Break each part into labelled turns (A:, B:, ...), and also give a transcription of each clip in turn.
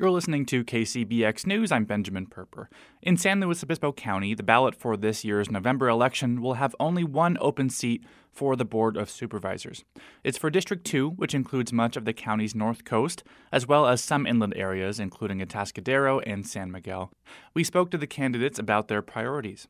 A: You're listening to KCBX News. I'm Benjamin Perper. In San Luis Obispo County, the ballot for this year's November election will have only one open seat for the Board of Supervisors. It's for District 2, which includes much of the county's north coast, as well as some inland areas, including Atascadero and San Miguel. We spoke to the candidates about their priorities.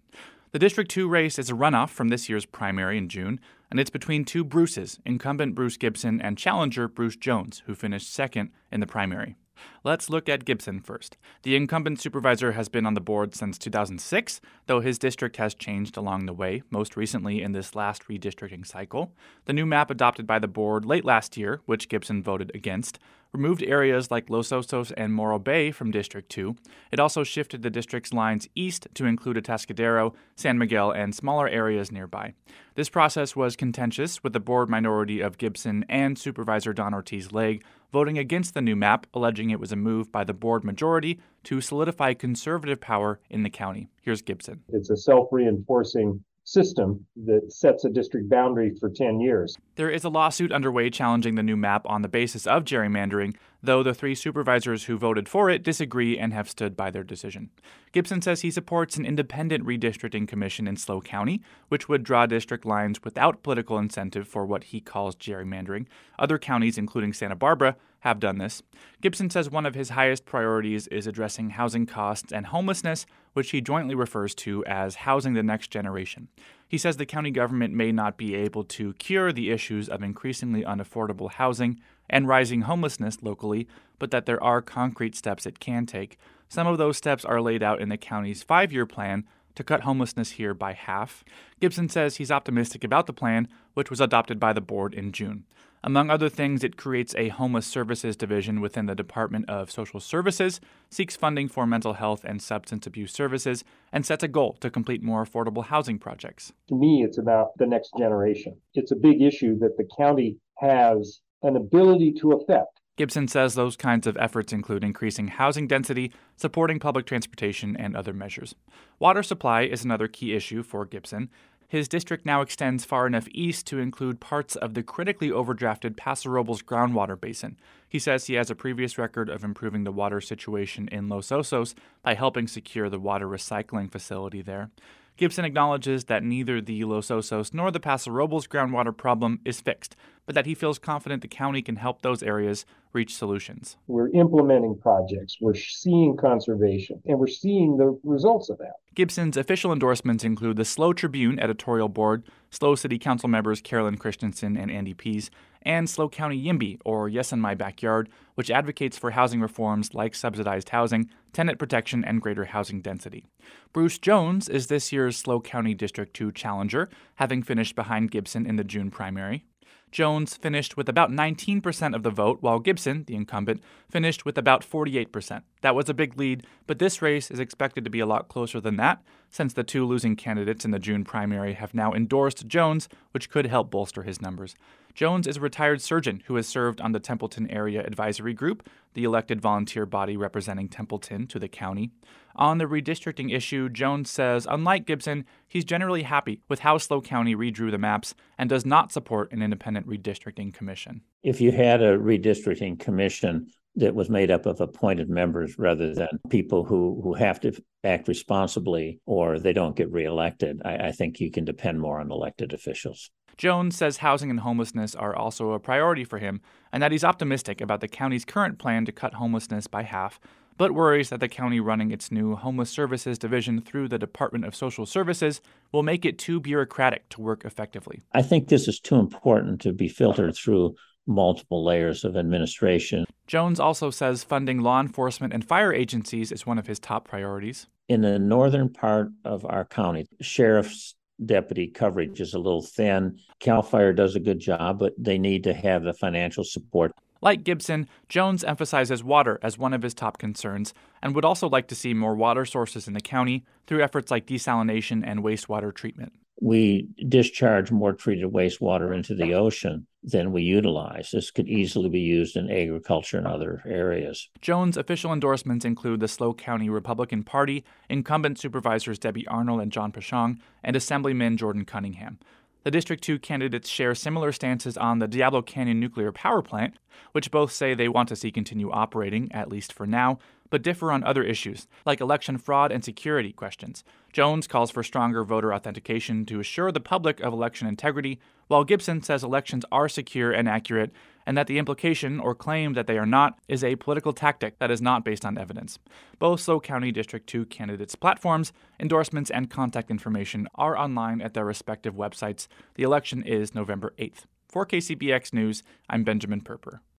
A: The District 2 race is a runoff from this year's primary in June, and it's between two Bruces, incumbent Bruce Gibson and challenger Bruce Jones, who finished second in the primary. Let's look at Gibson first. The incumbent supervisor has been on the board since 2006, though his district has changed along the way, most recently in this last redistricting cycle. The new map adopted by the board late last year, which Gibson voted against, removed areas like Los Osos and Morro Bay from District 2. It also shifted the district's lines east to include Atascadero, San Miguel, and smaller areas nearby. This process was contentious, with the board minority of Gibson and Supervisor Dawn Ortiz Legg voting against the new map, alleging it was a move by the board majority to solidify conservative power in the county. Here's Gibson.
B: It's a self reinforcing system that sets a district boundary for 10 years.
A: There is a lawsuit underway challenging the new map on the basis of gerrymandering, though the three supervisors who voted for it disagree and have stood by their decision. Gibson says he supports an independent redistricting commission in SLO County, which would draw district lines without political incentive for what he calls gerrymandering. Other counties, including Santa Barbara, have done this. Gibson says one of his highest priorities is addressing housing costs and homelessness, which he jointly refers to as housing the next generation. He says the county government may not be able to cure the issues of increasingly unaffordable housing and rising homelessness locally, but that there are concrete steps it can take. Some of those steps are laid out in the county's five year plan to cut homelessness here by half. Gibson says he's optimistic about the plan, which was adopted by the board in June. Among other things, it creates a homeless services division within the Department of Social Services, seeks funding for mental health and substance abuse services, and sets a goal to complete more affordable housing projects.
B: To me, it's about the next generation. It's a big issue that the county has an ability to affect.
A: Gibson says those kinds of efforts include increasing housing density, supporting public transportation, and other measures. Water supply is another key issue for Gibson. His district now extends far enough east to include parts of the critically overdrafted Paso Robles groundwater basin. He says he has a previous record of improving the water situation in Los Osos by helping secure the water recycling facility there. Gibson acknowledges that neither the Los Osos nor the Paso Robles groundwater problem is fixed, but that he feels confident the county can help those areas reach solutions.
B: We're implementing projects, we're seeing conservation, and we're seeing the results of that.
A: Gibson's official endorsements include the SLO Tribune editorial board, SLO City Council members Carlyn Christianson and Andy Pease, and SLO County YIMBY, or Yes in My Backyard, which advocates for housing reforms like subsidized housing, tenant protection, and greater housing density. Bruce Jones is this year's SLO County District 2 challenger, having finished behind Gibson in the June primary. Jones finished with about 19% of the vote, while Gibson, the incumbent, finished with about 48%. That was a big lead, but this race is expected to be a lot closer than that, since the two losing candidates in the June primary have now endorsed Jones, which could help bolster his numbers. Jones is a retired surgeon who has served on the Templeton Area Advisory Group, the elected volunteer body representing Templeton to the county. On the redistricting issue, Jones says, unlike Gibson, he's generally happy with how SLO County redrew the maps and does not support an independent redistricting commission.
C: If you had a redistricting commission, that was made up of appointed members rather than people who, who have to act responsibly or they don't get reelected. I, I think you can depend more on elected officials.
A: Jones says housing and homelessness are also a priority for him and that he's optimistic about the county's current plan to cut homelessness by half, but worries that the county running its new Homeless Services Division through the Department of Social Services will make it too bureaucratic to work effectively.
C: I think this is too important to be filtered through multiple layers of administration.
A: Jones also says funding law enforcement and fire agencies is one of his top priorities.
C: In the northern part of our county, sheriff's deputy coverage is a little thin. CAL FIRE does a good job, but they need to have the financial support.
A: Like Gibson, Jones emphasizes water as one of his top concerns and would also like to see more water sources in the county through efforts like desalination and wastewater treatment
C: we discharge more treated wastewater into the ocean than we utilize. This could easily be used in agriculture and other areas.
A: Jones' official endorsements include the SLO County Republican Party, incumbent supervisors Debbie Arnold and John Peschong, and Assemblyman Jordan Cunningham. The District 2 candidates share similar stances on the Diablo Canyon nuclear power plant, which both say they want to see continue operating, at least for now, but differ on other issues, like election fraud and security questions. Jones calls for stronger voter authentication to assure the public of election integrity, while Gibson says elections are secure and accurate, and that the implication or claim that they are not is a political tactic that is not based on evidence. Both SLO County District 2 candidates' platforms, endorsements, and contact information are online at their respective websites. The election is November 8th. For KCBX News, I'm Benjamin Perper.